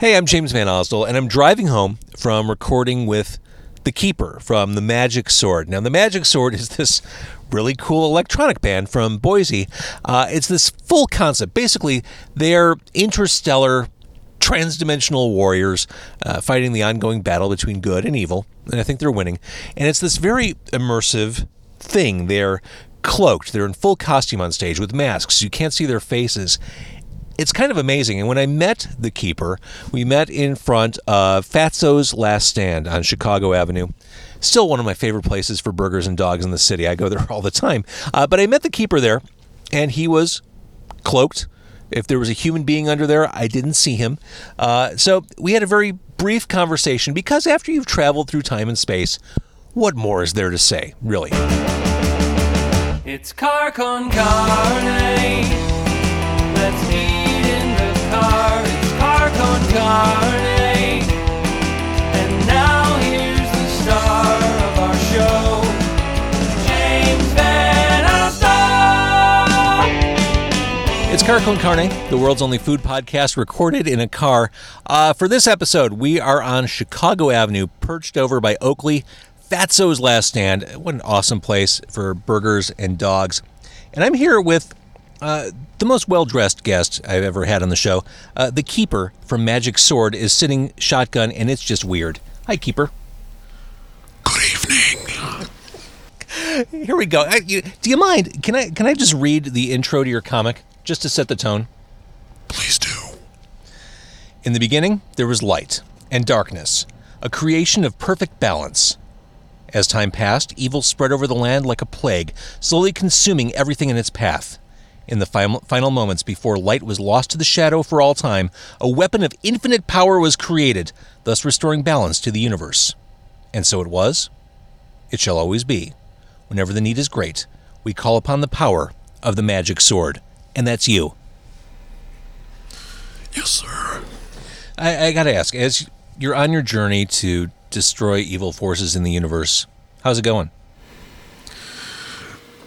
Hey, I'm James Van Osdol, and I'm driving home from recording with The Keeper from The Magic Sword. Now, The Magic Sword is this really cool electronic band from Boise. Uh, it's this full concept. Basically, they're interstellar, transdimensional warriors uh, fighting the ongoing battle between good and evil, and I think they're winning. And it's this very immersive thing. They're cloaked, they're in full costume on stage with masks. You can't see their faces it's kind of amazing. And when I met the keeper, we met in front of Fatso's Last Stand on Chicago Avenue. Still one of my favorite places for burgers and dogs in the city. I go there all the time. Uh, but I met the keeper there, and he was cloaked. If there was a human being under there, I didn't see him. Uh, so we had a very brief conversation because after you've traveled through time and space, what more is there to say, really? It's car con carne. Let's eat car, it's car con carne. And now here's the star of our show, James Van. It's Car Con Carne, the world's only food podcast recorded in a car. Uh, for this episode, we are on Chicago Avenue, perched over by Oakley, Fatso's Last Stand. What an awesome place for burgers and dogs. And I'm here with uh, the most well dressed guest I've ever had on the show. Uh, the Keeper from Magic Sword is sitting shotgun, and it's just weird. Hi, Keeper. Good evening. Here we go. I, you, do you mind? Can I can I just read the intro to your comic just to set the tone? Please do. In the beginning, there was light and darkness, a creation of perfect balance. As time passed, evil spread over the land like a plague, slowly consuming everything in its path. In the final final moments before light was lost to the shadow for all time, a weapon of infinite power was created, thus restoring balance to the universe. And so it was. It shall always be. Whenever the need is great, we call upon the power of the magic sword. And that's you. Yes, sir. I, I gotta ask, as you're on your journey to destroy evil forces in the universe, how's it going?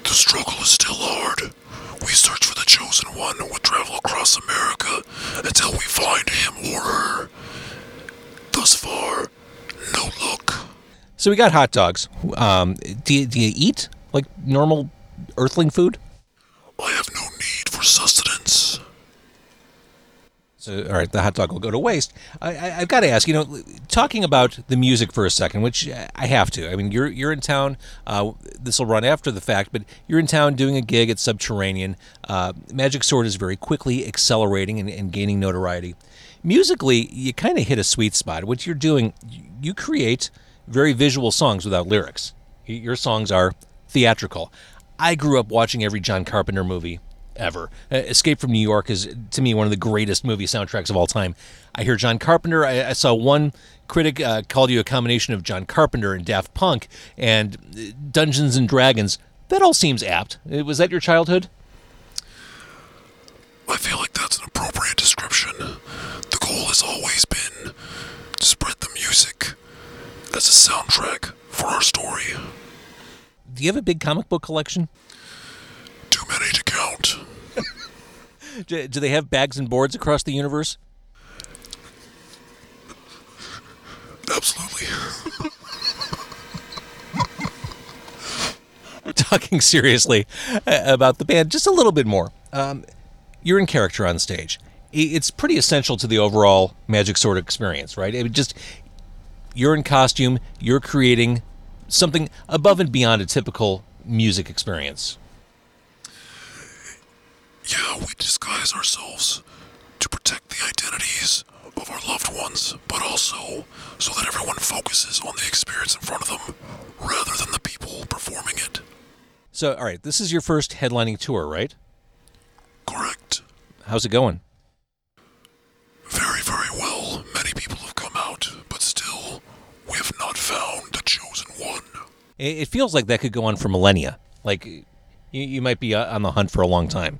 The struggle is still hard. We search for the chosen one and will travel across America until we find him or her. Thus far, no luck. So we got hot dogs. Um, do, you, do you eat like normal earthling food? I have no need for sustenance. All right, the hot dog will go to waste. I, have got to ask, you know, talking about the music for a second, which I have to. I mean, you're you're in town. Uh, this will run after the fact, but you're in town doing a gig at Subterranean. Uh, Magic Sword is very quickly accelerating and, and gaining notoriety. Musically, you kind of hit a sweet spot. What you're doing, you create very visual songs without lyrics. Your songs are theatrical. I grew up watching every John Carpenter movie ever. Uh, Escape from New York is, to me, one of the greatest movie soundtracks of all time. I hear John Carpenter. I, I saw one critic uh, called you a combination of John Carpenter and Daft Punk and uh, Dungeons and Dragons. That all seems apt. Uh, was that your childhood? I feel like that's an appropriate description. The goal has always been to spread the music as a soundtrack for our story. Do you have a big comic book collection? Too many to count. Do, do they have bags and boards across the universe? Absolutely. Talking seriously uh, about the band, just a little bit more. Um, you're in character on stage. It's pretty essential to the overall Magic Sword experience, right? It just you're in costume, you're creating something above and beyond a typical music experience. We disguise ourselves to protect the identities of our loved ones, but also so that everyone focuses on the experience in front of them rather than the people performing it. So, all right, this is your first headlining tour, right? Correct. How's it going? Very, very well. Many people have come out, but still, we have not found the chosen one. It feels like that could go on for millennia. Like, you, you might be uh, on the hunt for a long time.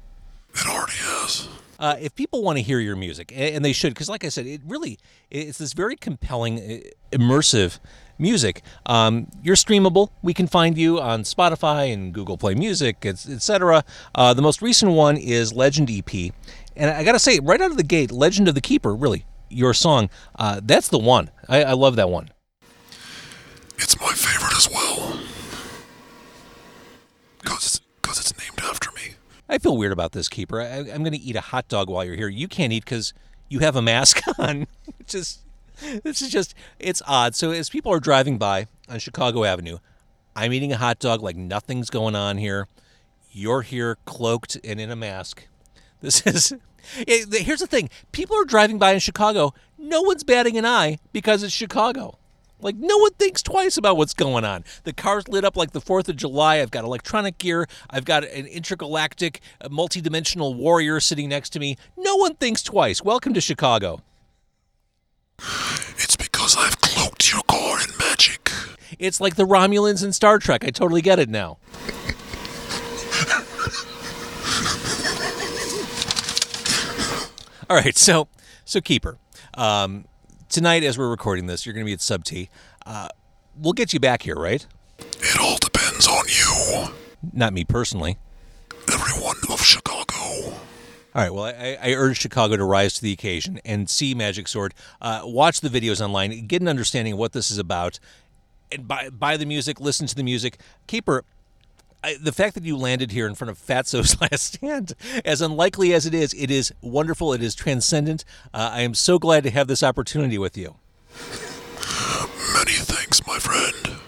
Uh, if people want to hear your music, and they should, because like I said, it really it's this very compelling, immersive music. Um, you're streamable. We can find you on Spotify and Google Play Music, etc. Uh, the most recent one is Legend EP, and I got to say, right out of the gate, Legend of the Keeper, really, your song. Uh, that's the one. I, I love that one. It's my favorite as well. Cause it's, cause it's named after me. I feel weird about this, Keeper. I, I'm going to eat a hot dog while you're here. You can't eat because you have a mask on. Is, this is just, it's odd. So as people are driving by on Chicago Avenue, I'm eating a hot dog like nothing's going on here. You're here cloaked and in a mask. This is. Eh, it- here's the thing: people are driving by in Chicago. No one's batting an eye because it's Chicago. Like no one thinks twice about what's going on. The car's lit up like the Fourth of July. I've got electronic gear. I've got an intergalactic, uh, multi-dimensional warrior sitting next to me. No one thinks twice. Welcome to Chicago. It's because I've cloaked your car in magic. It's like the Romulans in Star Trek. I totally get it now. All right, so so keeper. Um, tonight, as we're recording this, you're going to be at Sub T. Uh, we'll get you back here, right? It all depends on you. Not me personally. Everyone of Chicago. All right. Well, I, I urge Chicago to rise to the occasion and see Magic Sword. Uh, watch the videos online, get an understanding of what this is about, and buy, buy the music, listen to the music. Keeper, I, the fact that you landed here in front of Fatso's last stand, as unlikely as it is, it is wonderful. It is transcendent. Uh, I am so glad to have this opportunity with you. Many thanks, my friend.